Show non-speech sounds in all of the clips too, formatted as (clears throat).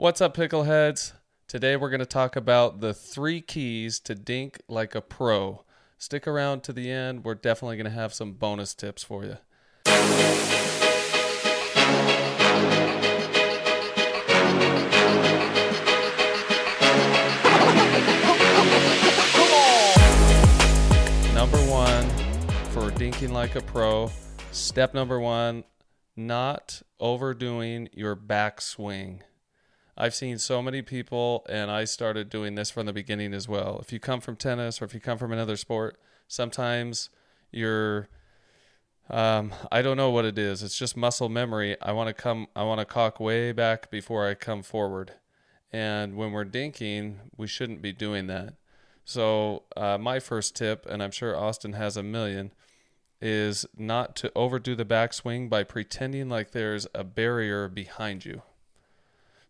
What's up, pickleheads? Today we're going to talk about the three keys to dink like a pro. Stick around to the end. We're definitely going to have some bonus tips for you. Number one for dinking like a pro. Step number one not overdoing your backswing. I've seen so many people, and I started doing this from the beginning as well. If you come from tennis or if you come from another sport, sometimes you're, um, I don't know what it is. It's just muscle memory. I want to come, I want to cock way back before I come forward. And when we're dinking, we shouldn't be doing that. So, uh, my first tip, and I'm sure Austin has a million, is not to overdo the backswing by pretending like there's a barrier behind you.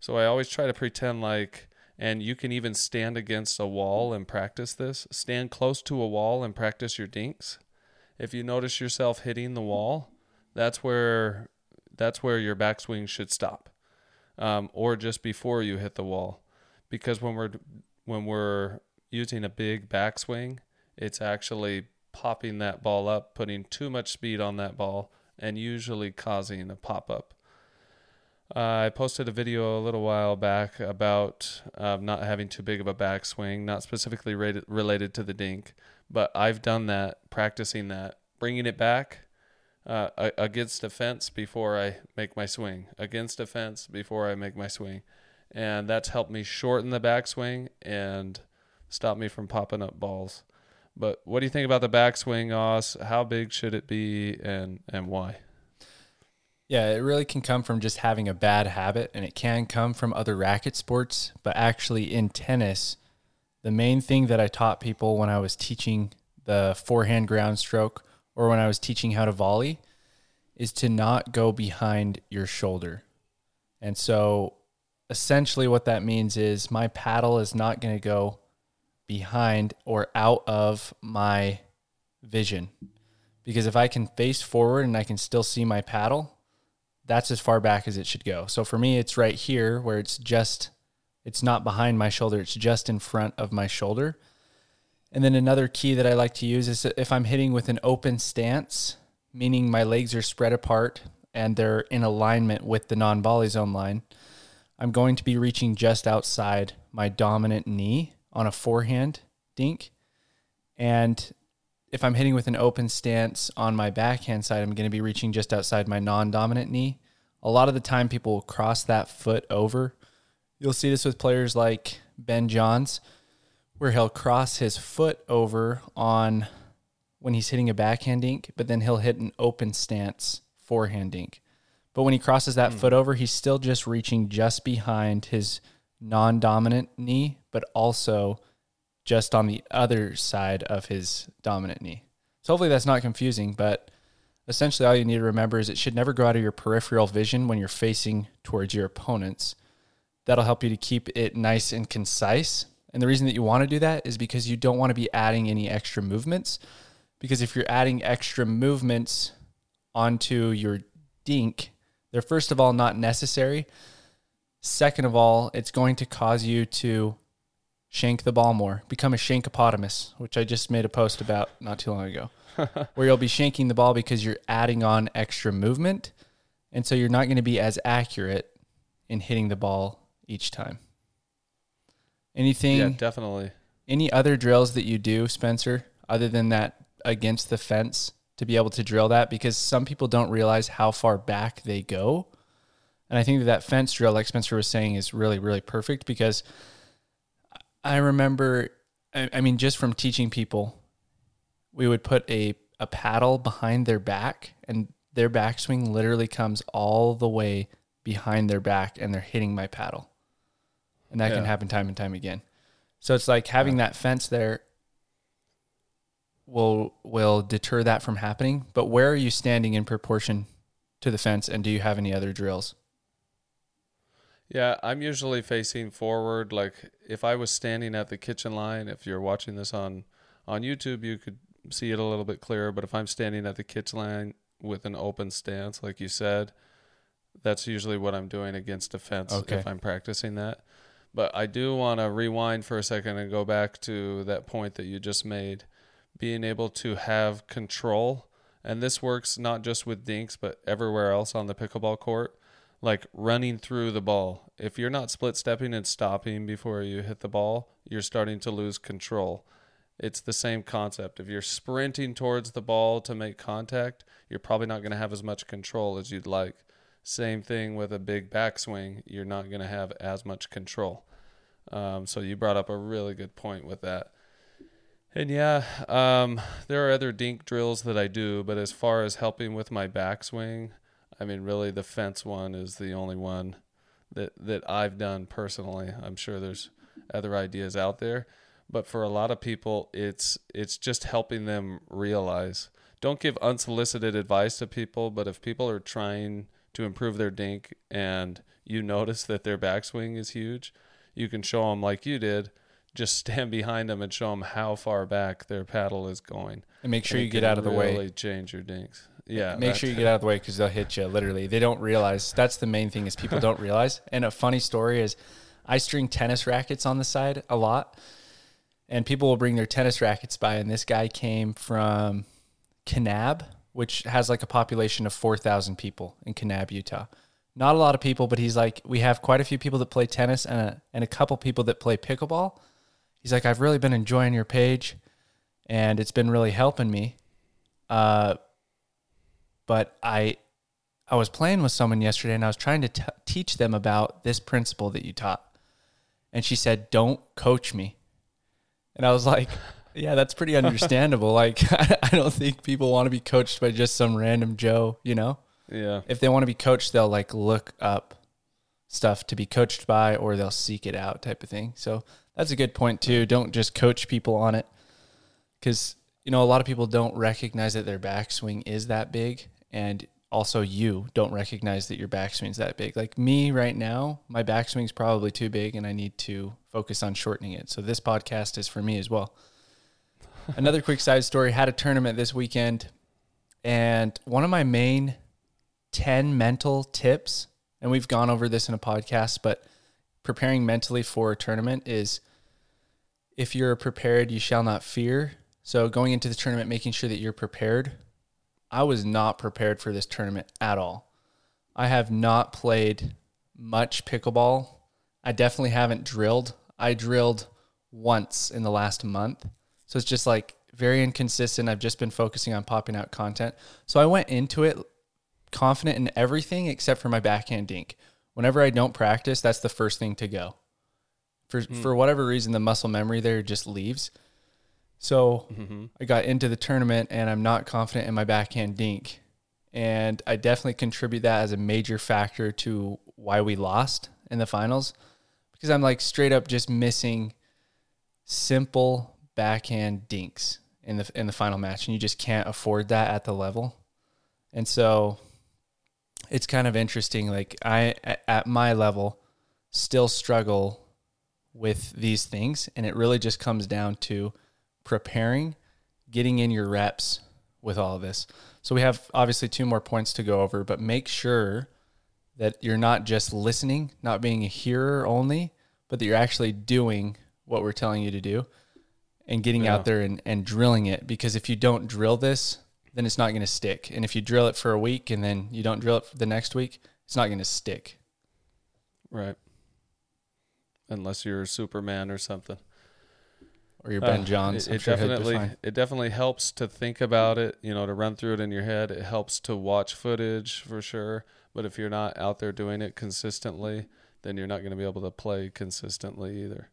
So I always try to pretend like, and you can even stand against a wall and practice this. Stand close to a wall and practice your dinks. If you notice yourself hitting the wall, that's where that's where your backswing should stop, um, or just before you hit the wall, because when we're when we're using a big backswing, it's actually popping that ball up, putting too much speed on that ball, and usually causing a pop up. Uh, I posted a video a little while back about um, not having too big of a backswing, not specifically related to the dink, but I've done that, practicing that, bringing it back uh, against a fence before I make my swing, against a fence before I make my swing. And that's helped me shorten the backswing and stop me from popping up balls. But what do you think about the backswing, Oz? How big should it be, and and why? Yeah, it really can come from just having a bad habit, and it can come from other racket sports. But actually, in tennis, the main thing that I taught people when I was teaching the forehand ground stroke or when I was teaching how to volley is to not go behind your shoulder. And so essentially, what that means is my paddle is not going to go behind or out of my vision. Because if I can face forward and I can still see my paddle, that's as far back as it should go. So for me, it's right here where it's just, it's not behind my shoulder, it's just in front of my shoulder. And then another key that I like to use is if I'm hitting with an open stance, meaning my legs are spread apart and they're in alignment with the non volley zone line, I'm going to be reaching just outside my dominant knee on a forehand dink. And if I'm hitting with an open stance on my backhand side, I'm going to be reaching just outside my non dominant knee. A lot of the time, people will cross that foot over. You'll see this with players like Ben Johns, where he'll cross his foot over on when he's hitting a backhand dink, but then he'll hit an open stance forehand dink. But when he crosses that mm. foot over, he's still just reaching just behind his non dominant knee, but also just on the other side of his dominant knee. So hopefully that's not confusing, but essentially all you need to remember is it should never go out of your peripheral vision when you're facing towards your opponents. That'll help you to keep it nice and concise. And the reason that you want to do that is because you don't want to be adding any extra movements. Because if you're adding extra movements onto your dink, they're first of all not necessary. Second of all, it's going to cause you to shank the ball more, become a shankopotamus, which I just made a post about not too long ago, (laughs) where you'll be shanking the ball because you're adding on extra movement. And so you're not going to be as accurate in hitting the ball each time. Anything? Yeah, definitely. Any other drills that you do, Spencer, other than that against the fence to be able to drill that? Because some people don't realize how far back they go and I think that that fence drill, like Spencer was saying, is really, really perfect because I remember, I, I mean, just from teaching people, we would put a, a paddle behind their back and their backswing literally comes all the way behind their back and they're hitting my paddle. And that yeah. can happen time and time again. So it's like having that fence there will will deter that from happening. But where are you standing in proportion to the fence and do you have any other drills? Yeah, I'm usually facing forward. Like if I was standing at the kitchen line, if you're watching this on on YouTube, you could see it a little bit clearer. But if I'm standing at the kitchen line with an open stance, like you said, That's usually what I'm doing against a fence Okay. if I'm practicing that. But I do want to rewind for a second and go back to that point that you just made. Being able to have control, and this works not just with dinks, but everywhere else on the pickleball court, like running through the ball. If you're not split stepping and stopping before you hit the ball, you're starting to lose control. It's the same concept. If you're sprinting towards the ball to make contact, you're probably not going to have as much control as you'd like. Same thing with a big backswing. You're not going to have as much control. Um, so you brought up a really good point with that. And yeah, um, there are other dink drills that I do, but as far as helping with my backswing, I mean, really, the fence one is the only one that that I've done personally. I'm sure there's other ideas out there, but for a lot of people, it's it's just helping them realize. Don't give unsolicited advice to people, but if people are trying to improve their dink and you notice that their backswing is huge, you can show them like you did. Just stand behind them and show them how far back their paddle is going. And make sure And you get out of the way. Really change your dinks. Yeah, Make sure you get out of the way because they'll hit you. Literally, they don't realize. That's the main thing is people don't realize. And a funny story is, I string tennis rackets on the side a lot, and people will bring their tennis rackets by. And this guy came from Kanab, which has like a population of four thousand people in Kanab, Utah. Not a lot of people, but he's like, we have quite a few people that play tennis and a, and a couple people that play pickleball. He's like, I've really been enjoying your page, and it's been really helping me. Uh, but I I was playing with someone yesterday and I was trying to t- teach them about this principle that you taught. And she said, "Don't coach me." And I was like, (laughs) "Yeah, that's pretty understandable. like (laughs) I don't think people want to be coached by just some random Joe, you know? Yeah. If they want to be coached, they'll like look up stuff to be coached by or they'll seek it out type of thing. So that's a good point too. Don't just coach people on it cuz you know a lot of people don't recognize that their backswing is that big and also you don't recognize that your backswing's that big. Like me right now, my backswing's probably too big and I need to focus on shortening it. So this podcast is for me as well. (laughs) Another quick side story, had a tournament this weekend and one of my main 10 mental tips, and we've gone over this in a podcast, but preparing mentally for a tournament is if you're prepared, you shall not fear. So going into the tournament, making sure that you're prepared. I was not prepared for this tournament at all. I have not played much pickleball. I definitely haven't drilled. I drilled once in the last month. So it's just like very inconsistent. I've just been focusing on popping out content. So I went into it confident in everything except for my backhand dink. Whenever I don't practice, that's the first thing to go. For hmm. for whatever reason, the muscle memory there just leaves. So mm-hmm. I got into the tournament and I'm not confident in my backhand dink. And I definitely contribute that as a major factor to why we lost in the finals. Because I'm like straight up just missing simple backhand dinks in the in the final match. And you just can't afford that at the level. And so it's kind of interesting. Like I at- at my level still struggle with these things. And it really just comes down to preparing, getting in your reps with all of this. So we have obviously two more points to go over, but make sure that you're not just listening, not being a hearer only, but that you're actually doing what we're telling you to do and getting Yeah. out there and, and drilling it. Because if you don't drill this, then it's not going to stick. And if you drill it for a week and then you don't drill it the next week, it's not going to stick. Right. Unless you're a Superman or something. Or your Ben Uh, Johns. It, it sure definitely it definitely helps to think about it, you know, to run through it in your head. It helps to watch footage for sure. But if you're not out there doing it consistently, then you're not going to be able to play consistently either.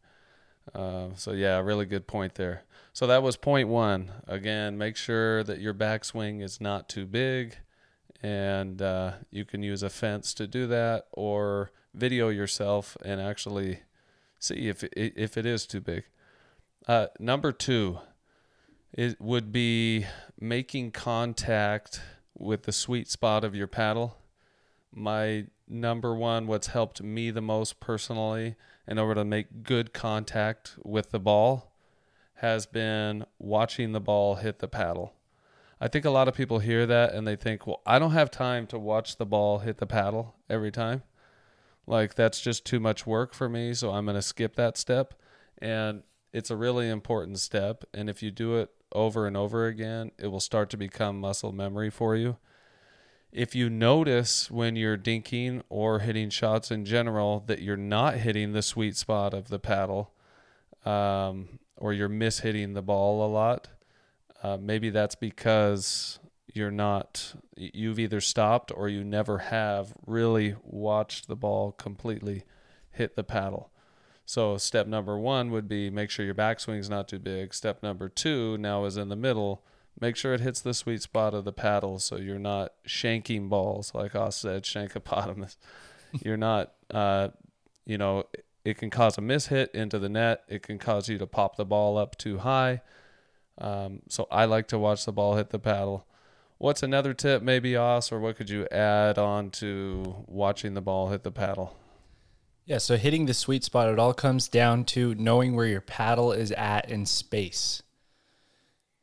Uh, so yeah, really good point there. So that was point one. Again, make sure that your backswing is not too big, and uh, you can use a fence to do that, or video yourself and actually see if it, if it is too big. Uh, number two, it would be making contact with the sweet spot of your paddle. My number one, what's helped me the most personally in order to make good contact with the ball, has been watching the ball hit the paddle. I think a lot of people hear that and they think, well, I don't have time to watch the ball hit the paddle every time. Like, that's just too much work for me. So I'm going to skip that step. And it's a really important step. And if you do it over and over again, it will start to become muscle memory for you. If you notice when you're dinking or hitting shots in general that you're not hitting the sweet spot of the paddle, um, or you're mishitting the ball a lot, uh, maybe that's because you're not, you've either stopped or you never have really watched the ball completely hit the paddle. So step number one would be make sure your backswing's not too big. Step number two now is in the middle. Make sure it hits the sweet spot of the paddle so you're not shanking balls, like I said, shankopotamus. (laughs) you're not, uh, you know, it can cause a mishit into the net. It can cause you to pop the ball up too high. Um, so I like to watch the ball hit the paddle. What's another tip, maybe, Os, or what could you add on to watching the ball hit the paddle? Yeah, so hitting the sweet spot, it all comes down to knowing where your paddle is at in space.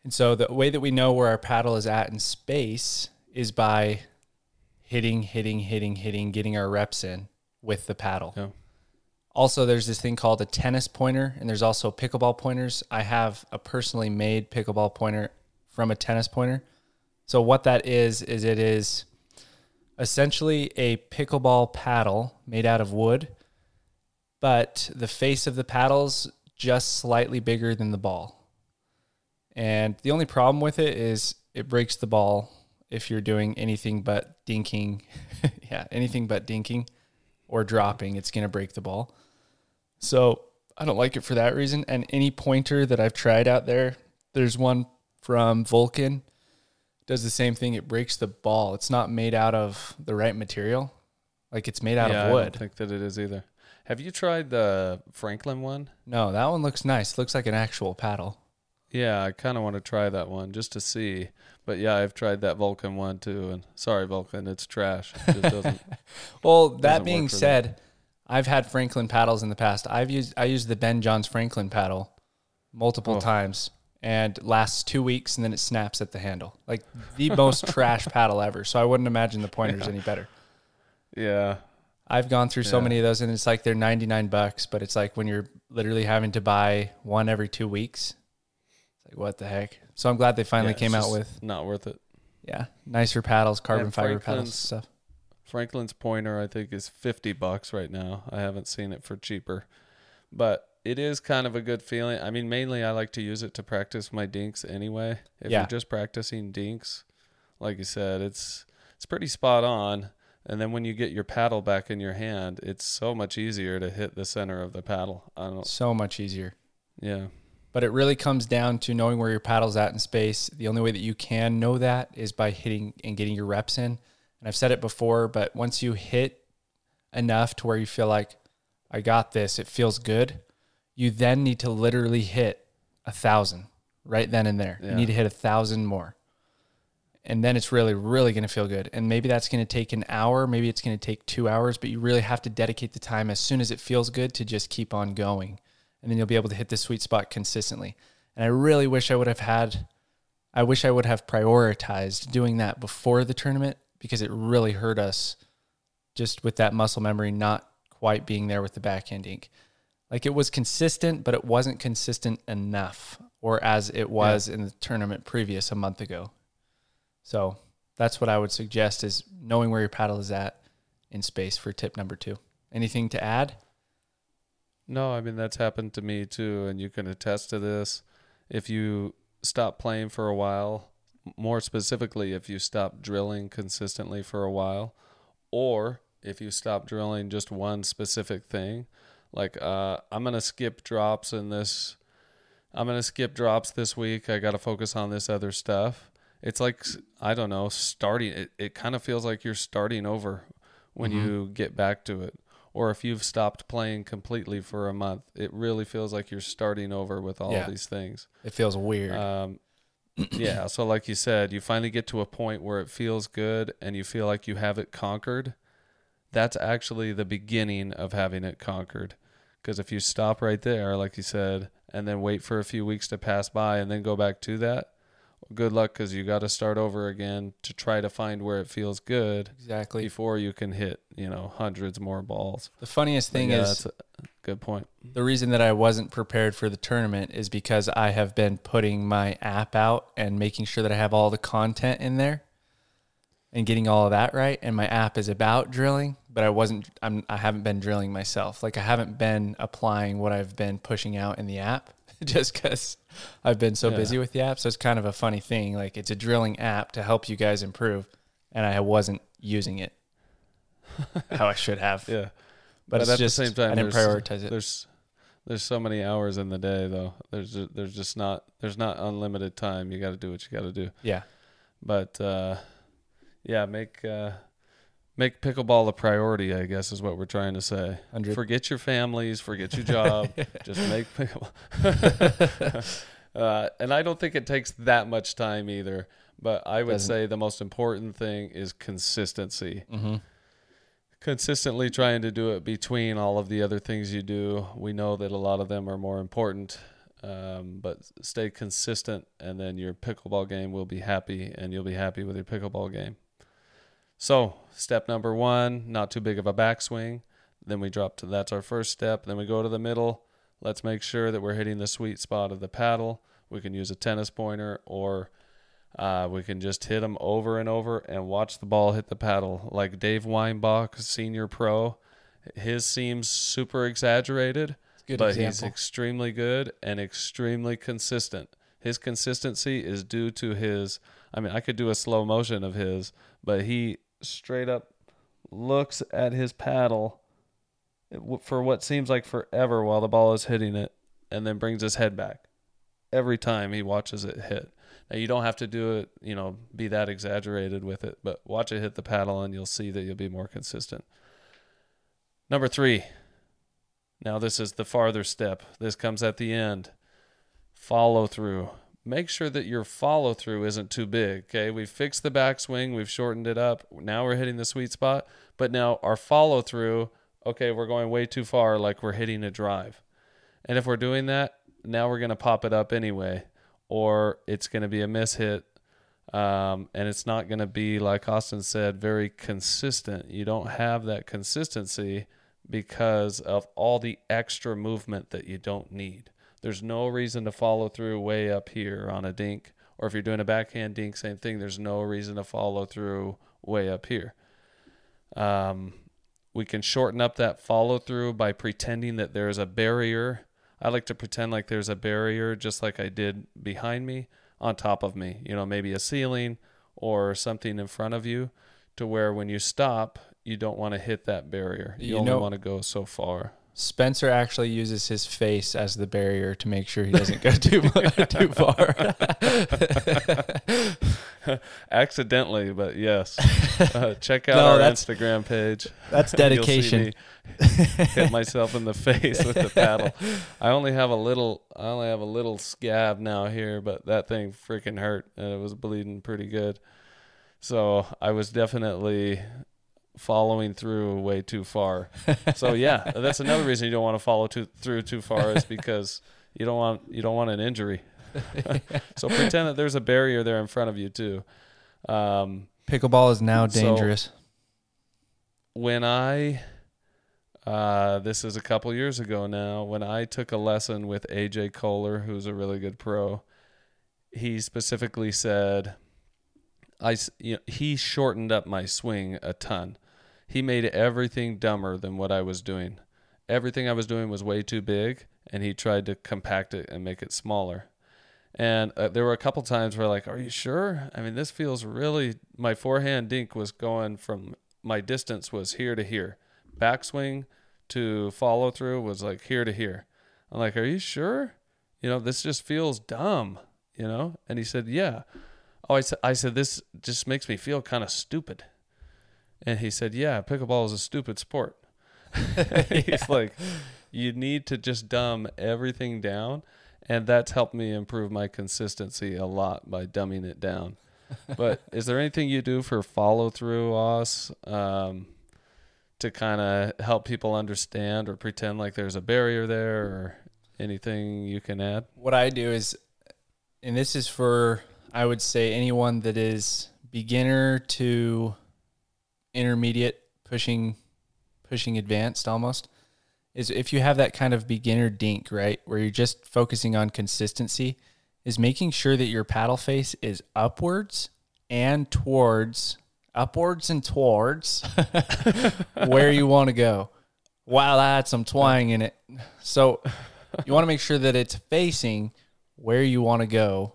And so the way that we know where our paddle is at in space is by hitting, hitting, hitting, hitting, getting our reps in with the paddle. Yeah. Also, there's this thing called a tennis pointer, and there's also pickleball pointers. I have a personally made pickleball pointer from a tennis pointer. So, what that is, is it is essentially a pickleball paddle made out of wood, but the face of the paddle's just slightly bigger than the ball. And the only problem with it is it breaks the ball if you're doing anything but dinking. (laughs) yeah, anything but dinking or dropping, it's going to break the ball. So I don't like it for that reason. And any pointer that I've tried out there, there's one from Vulcan, does the same thing. It breaks the ball. It's not made out of the right material. Like it's made out yeah, of wood. I don't think that it is either. Have you tried the Franklin one? No, that one looks nice. Looks like an actual paddle. Yeah, I kind of want to try that one just to see. But yeah, I've tried that Vulcan one too, and sorry, Vulcan, it's trash. It doesn't. (laughs) well, that being said, I've had Franklin paddles in the past. I've used I used the Ben Johns Franklin paddle multiple oh. times and lasts two weeks and then it snaps at the handle. Like the most (laughs) trash paddle ever. So I wouldn't imagine the pointer's yeah. any better. Yeah. I've gone through so yeah. many of those and it's like they're 99 bucks, but it's like when you're literally having to buy one every two weeks. It's like, what the heck? So I'm glad they finally yeah, came out with. Not worth it. Yeah. Nicer paddles, carbon fiber paddles stuff. Franklin's pointer, I think, is 50 bucks right now. I haven't seen it for cheaper. But it is kind of a good feeling. I mean, mainly I like to use it to practice my dinks anyway. If yeah. you're just practicing dinks, like you said, it's it's pretty spot on. And then when you get your paddle back in your hand, it's so much easier to hit the center of the paddle. I don't So much easier. Yeah. But it really comes down to knowing where your paddle's at in space. The only way that you can know that is by hitting and getting your reps in and I've said it before, but once you hit enough to where you feel like I got this, it feels good, you then need to literally hit a thousand right then and there. Yeah. You need to hit a thousand more. And then it's really, really going to feel good. And maybe that's going to take an hour, maybe it's going to take two hours, but you really have to dedicate the time as soon as it feels good to just keep on going. And then you'll be able to hit the sweet spot consistently. And I really wish I would have had, I wish I would have prioritized doing that before the tournament because it really hurt us just with that muscle memory not quite being there with the backhand dink. Like it was consistent, but it wasn't consistent enough, or as it was yeah. in the tournament previous a month ago. So that's what I would suggest is knowing where your paddle is at in space for tip number two. Anything to add? No, I mean that's happened to me too, and you can attest to this. If you stop playing for a while more specifically, if you stop drilling consistently for a while, or if you stop drilling just one specific thing, like uh, I'm gonna skip drops in this. I'm gonna skip drops this week. I got to focus on this other stuff. It's like I don't know, starting. It, it kind of feels like you're starting over when mm-hmm. you get back to it. Or if you've stopped playing completely for a month, it really feels like you're starting over with all yeah. these things. It feels weird. Um, (clears throat) yeah. So, like you said, you finally get to a point where it feels good and you feel like you have it conquered. That's actually the beginning of having it conquered. Because if you stop right there, like you said, and then wait for a few weeks to pass by and then go back to that, good luck because you got to start over again to try to find where it feels good Exactly. before you can hit, you know, hundreds more balls. The funniest thing yeah, is that's a good point. the reason that I wasn't prepared for the tournament is because I have been putting my app out and making sure that I have all the content in there and getting all of that right. And my app is about drilling, but I wasn't, I'm, I haven't been drilling myself. Like I haven't been applying what I've been pushing out in the app (laughs) just because I've been so Yeah. busy with the app. So it's kind of a funny thing. Like it's a drilling app to help you guys improve. And I wasn't using it (laughs) how I should have. Yeah. But, it's at just, the same time, I didn't prioritize it. There's there's so many hours in the day though. There's there's just not there's not unlimited time. You got to do what you got to do. Yeah. But uh, yeah, make uh, make pickleball a priority. I guess is what we're trying to say. 100. Forget your families. Forget your job. (laughs) just make pickleball. (laughs) uh, and I don't think it takes that much time either. But I would Doesn't. say the most important thing is consistency Mm-hmm. consistently trying to do it between all of the other things you do. We know that a lot of them are more important, um, but stay consistent, and then your pickleball game will be happy, and you'll be happy with your pickleball game. So, step number one, not too big of a backswing. Then we drop to that's our first step. Then we go to the middle. Let's make sure that we're hitting the sweet spot of the paddle. We can use a tennis pointer or uh, we can just hit them over and over and watch the ball hit the paddle. Like Dave Weinbach, senior pro, his seems super exaggerated, Good but he's extremely good and extremely consistent. His consistency is due to his. I mean, I could do a slow motion of his, but he straight up looks at his paddle for what seems like forever while the ball is hitting it, and then brings his head back every time he watches it hit. Now you don't have to do it, you know, be that exaggerated with it, but watch it hit the paddle and you'll see that you'll be more consistent. Number 3. Now this is the farther step. This comes at the end. Follow through. Make sure that your follow through isn't too big, okay? We've fixed the backswing, we've shortened it up. Now we're hitting the sweet spot, but now our follow through, okay, we're going way too far like we're hitting a drive. And if we're doing that, now we're going to pop it up anyway, or it's going to be a miss hit. Um, and it's not going to be, like Austin said, very consistent. You don't have that consistency because of all the extra movement that you don't need. There's no reason to follow through way up here on a dink, or if you're doing a backhand dink, same thing. There's no reason to follow through way up here. Um, we can shorten up that follow through by pretending that there's a barrier. I like to pretend like there's a barrier, just like I did behind me, on top of me. You know, maybe a ceiling or something in front of you, to where when you stop, you don't want to hit that barrier. You, You only know- want to go so far. Spencer actually uses his face as the barrier to make sure he doesn't go too (laughs) too far. (laughs) Accidentally, but yes. Uh, check out No, our Instagram page. That's (laughs) dedication. hit myself in the face with the paddle. I only have a little. I only have a little scab now here, but that thing freaking hurt, and it was bleeding pretty good. So I was definitely following through way too far. So yeah, (laughs) that's another reason you don't want to follow too, through too far is because you don't want you don't want an injury. (laughs) so pretend that there's a barrier there in front of you too. Um, Pickleball is now So- dangerous. when I uh, this is a couple years ago now when I took a lesson with AJ Koller who's a really good pro he specifically said "I you know, he shortened up my swing a ton he made everything dumber than what I was doing everything I was doing was way too big and he tried to compact it and make it smaller and uh, there were a couple times where like are you sure I mean this feels really my forehand dink was going from my distance was here to here. Backswing to follow through was like here to here. I'm like, Are you sure? You know, this just feels dumb, you know? And he said, Yeah. Oh, I said, I said, This just makes me feel kind of stupid. And he said, Yeah, pickleball is a stupid sport. (laughs) He's like, You need to just dumb everything down. And that's helped me improve my consistency a lot by dumbing it down but (laughs) is there anything you do for follow through, Oz, um, to kind of help people understand or pretend like there's a barrier there or anything you can add? What I do is, and this is for, I would say anyone that is beginner to intermediate, pushing pushing advanced almost is if you have that kind of beginner dink, right, where you're just focusing on consistency, is making sure that your paddle face is upwards and towards upwards and towards (laughs) where you want to go. Wow, that's some twang in it. So you want to make sure that it's facing where you want to go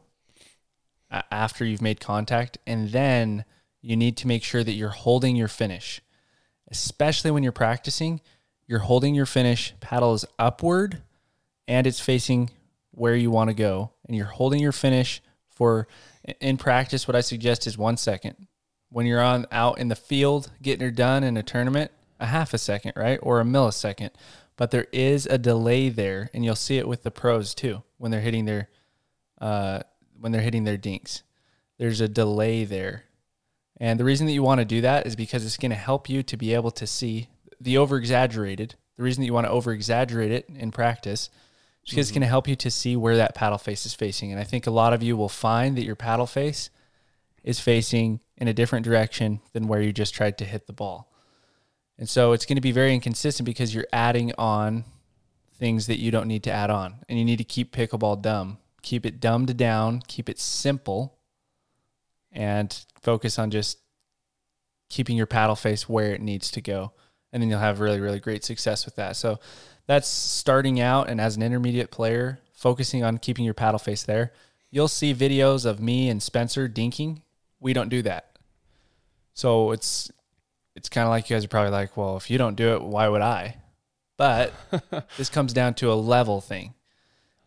after you've made contact. And then you need to make sure that you're holding your finish, especially when you're practicing. You're holding your finish, paddle is upward, and it's facing where you want to go. And you're holding your finish for, in practice, what I suggest is one second. When you're on out in the field getting her done in a tournament, a half a second, right? Or a millisecond. But there is a delay there, and you'll see it with the pros too when they're hitting their uh, when they're hitting their dinks. There's a delay there. And the reason that you want to do that is because it's going to help you to be able to see the over exaggerated. The reason that you want to over exaggerate it in practice is because mm-hmm. it's going to help you to see where that paddle face is facing. And I think a lot of you will find that your paddle face is facing in a different direction than where you just tried to hit the ball. And so it's going to be very inconsistent because you're adding on things that you don't need to add on. And you need to keep pickleball dumb. Keep it dumbed down, keep it simple, and focus on just keeping your paddle face where it needs to go. And then you'll have really, really great success with that. So that's starting out and as an intermediate player, focusing on keeping your paddle face there. You'll see videos of me and Spencer dinking. We don't do that. So it's it's kind of like you guys are probably like, well, if you don't do it, why would I? But (laughs) this comes down to a level thing.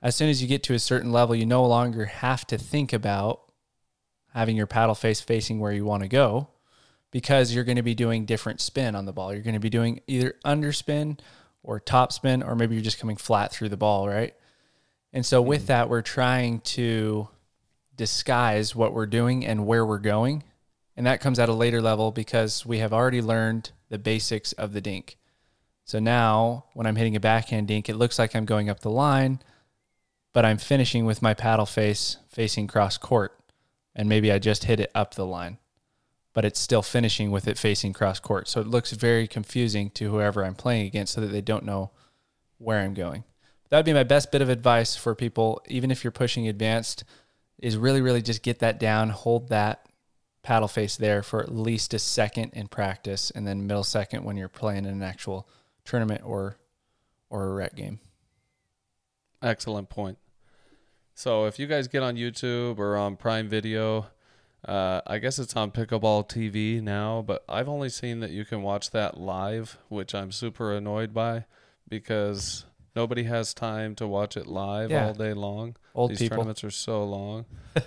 As soon as you get to a certain level, you no longer have to think about having your paddle face facing where you want to go because you're going to be doing different spin on the ball. You're going to be doing either underspin or top spin, or maybe you're just coming flat through the ball, right? And so, with mm-hmm. that, we're trying to disguise what we're doing and where we're going and that comes at a later level because we have already learned the basics of the dink. So now when I'm hitting a backhand dink, it looks like I'm going up the line, but I'm finishing with my paddle face facing cross court. And maybe I just hit it up the line, but it's still finishing with it facing cross court. So it looks very confusing to whoever I'm playing against so that they don't know where I'm going. That would be my best bit of advice for people, even if you're pushing advanced, is really, really just get that down, hold that, paddle face there for at least a second in practice, and then middle second when you're playing in an actual tournament or or a rec game. Excellent point. So if you guys get on YouTube or on Prime Video, uh, I guess it's on Pickleball TV now, but I've only seen that you can watch that live, which I'm super annoyed by because nobody has time to watch it live yeah. all day long. Old These people. tournaments are so long. (laughs)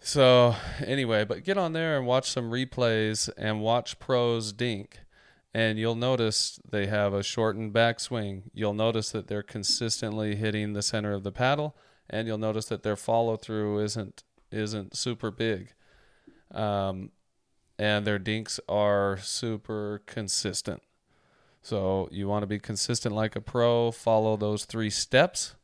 So anyway, but get on there and watch some replays and watch pros dink. And you'll notice they have a shortened backswing. You'll notice that they're consistently hitting the center of the paddle, and you'll notice that their follow through isn't isn't super big. Um, and their dinks are super consistent. So you want to be consistent like a pro, follow those three steps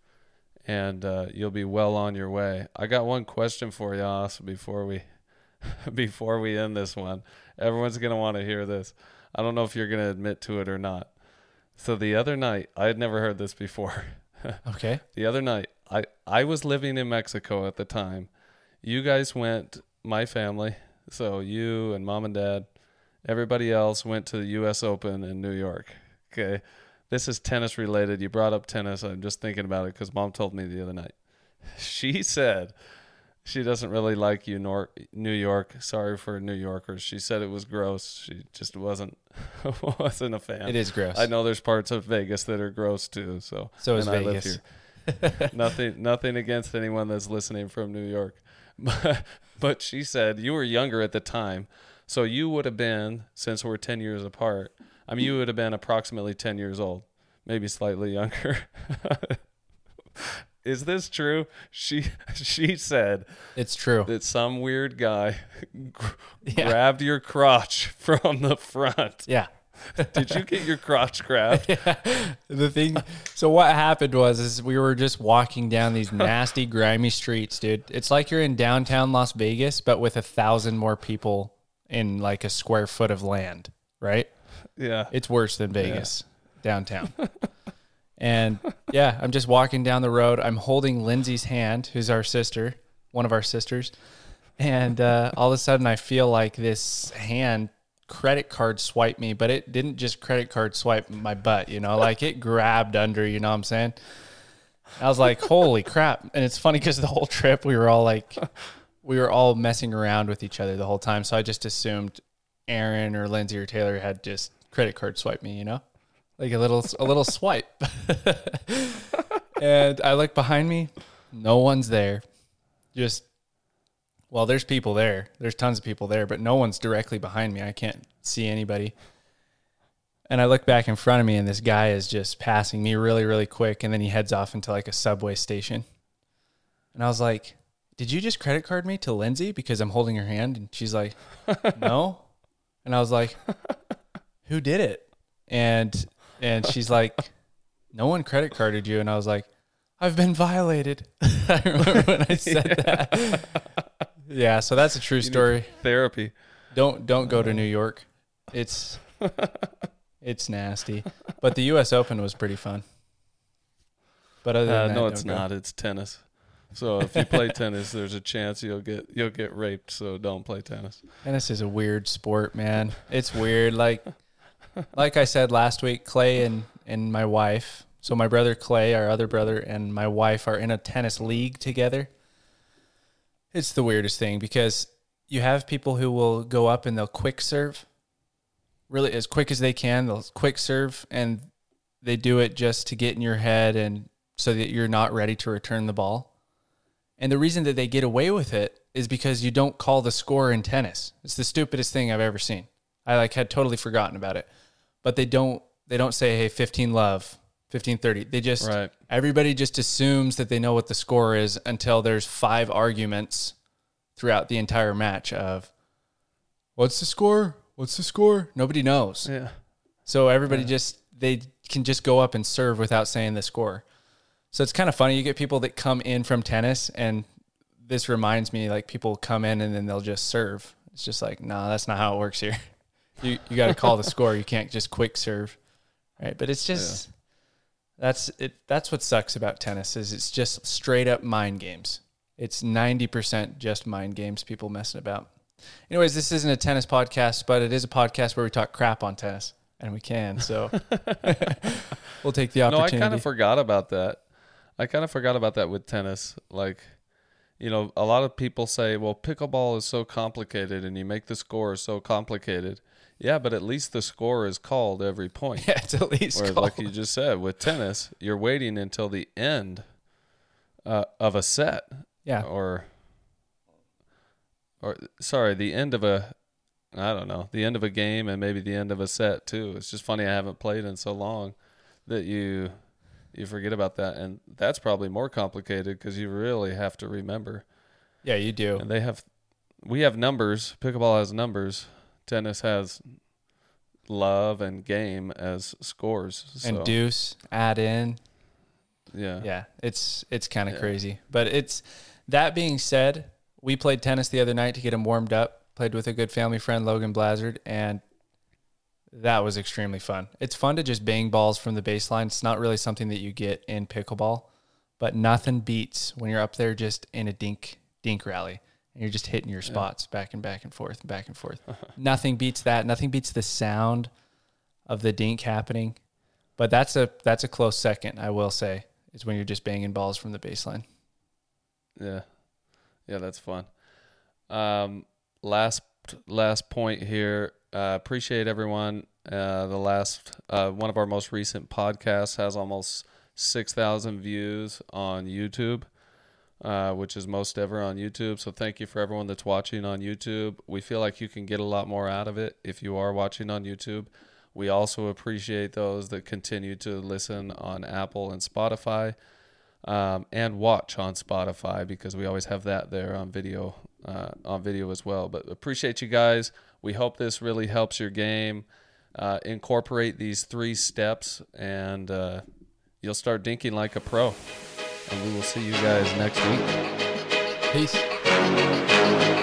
and uh, you'll be well on your way. I got one question for you, Os, before we (laughs) before we end this one. Everyone's gonna want to hear this. I don't know if you're gonna admit to it or not. So the other night, I had never heard this before. (laughs) okay. The other night, I I was living in Mexico at the time. You guys went, my family, so you and mom and dad, everybody else went to the U.S. Open in New York. Okay this is tennis related. You brought up tennis. I'm just thinking about it because mom told me the other night. (laughs) She said she doesn't really like you, nor- New York. Sorry for New Yorkers. She said it was gross. She just wasn't (laughs) wasn't a fan. It is gross. I know there's parts of Vegas that are gross too. So so is Vegas. (laughs) nothing nothing against anyone that's listening from New York, (laughs) but but she said you were younger at the time, so you would have been since we're ten years apart I mean, you would have been approximately 10 years old, maybe slightly younger. (laughs) Is this true? She she said it's true that some weird guy yeah. grabbed your crotch from the front. Yeah. (laughs) Did you get your crotch grabbed? (laughs) the thing so what happened was is we were just walking down these (laughs) nasty grimy streets dude. It's like you're in downtown las vegas but with a thousand more people in like a square foot of land right? Yeah. it's worse than vegas downtown. And yeah i'm just walking down the road. I'm holding lindsay's hand who's our sister one of our sisters. And uh, all of a sudden i feel like this hand credit card swipe me but it didn't just credit card swipe my butt you know like it grabbed under you know what i'm saying? I was like holy crap. And it's funny because the whole trip we were all like we were all messing around with each other the whole time. So i just assumed aaron or lindsay or taylor had just credit card swipe me you know? Like a little a little swipe. (laughs) And i look behind me no one's there. Just well there's people there. There's tons of people there but no one's directly behind me. I can't see anybody. And i look back in front of me and this guy is just passing me really really quick and then he heads off into like a subway station. And i was like did you just credit card me to lindsay because i'm holding her hand? And she's like (laughs) no. And i was like who did it? And and she's like no one credit carded you. And i was like i've been violated. (laughs) I remember when i said (laughs) that yeah so that's a true story Therapy. don't don't go to new york it's (laughs) it's nasty but the us open was pretty fun but other than Uh, that, no, it's go. not. It's tennis. So if you play tennis, there's a chance you'll get you'll get raped. So don't play tennis. Tennis is a weird sport, man. It's weird. Like, like I said last week, Clay and and my wife. So my brother Clay, our other brother, and my wife are in a tennis league together. It's the weirdest thing because you have people who will go up and they'll quick serve, really as quick as they can. They'll quick serve and they do it just to get in your head and so that you're not ready to return the ball. And the reason that they get away with it is because you don't call the score in tennis. It's the stupidest thing I've ever seen. I like had totally forgotten about it. But they don't they don't say hey 15 love, 1530. They just Right. everybody just assumes that they know what the score is until there's five arguments throughout the entire match of what's the score? What's the score? Nobody knows. Yeah. So everybody just they can just go up and serve without saying the score. So it's kind of funny. You get people that come in from tennis, and this reminds me like people come in and then they'll just serve. It's just like, no, that's not how it works here. (laughs) You you got to call the score. You can't just quick serve, right? But it's just that's it. That's what sucks about tennis is it's just straight up mind games. It's ninety percent just mind games. People messing about. Anyways, this isn't a tennis podcast, but it is a podcast where we talk crap on tennis, and we can. So (laughs) (laughs) we'll take the opportunity. No, I kind of forgot about that. I kind of forgot about that with tennis. Like, you know, a lot of people say, "Well, pickleball is so complicated, and you make the score so complicated." Yeah, but at least the score is called every point. (laughs) yeah, it's at least Whereas, like you just said, with tennis, you're waiting until the end uh, of a set, yeah, or, or sorry, the end of a, I don't know, the end of a game, and maybe the end of a set too. It's just funny I haven't played in so long that you you forget about that, and that's probably more complicated because you really have to remember. yeah, you do. And they have, we have numbers. Pickleball has numbers. Tennis has love and game as scores. So, and deuce add in. yeah, Yeah, it's it's kind of Yeah. crazy. But it's that being said, we played tennis the other night to get him warmed up. Played with a good family friend, Logan Blazard, and that was extremely fun. It's fun to just bang balls from the baseline. It's not really something that you get in pickleball, but nothing beats when you're up there just in a dink dink rally and you're just hitting your spots back and back and forth and back and forth. (laughs) nothing beats that. Nothing beats the sound of the dink happening. But that's a that's a close second, I will say, is when you're just banging balls from the baseline. Yeah, yeah, that's fun. Um, last last point here. Uh, appreciate everyone. Uh, the last uh, one of our most recent podcasts has almost six thousand views on YouTube, uh, which is most ever on YouTube. So thank you for everyone that's watching on YouTube. We feel like you can get a lot more out of it if you are watching on YouTube. We also appreciate those that continue to listen on Apple and Spotify um, and watch on Spotify because we always have that there on video uh, on video as well. But appreciate you guys. We hope this really helps your game. uh, incorporate these three steps, and uh, you'll start dinking like a pro. And we will see you guys next week. Peace.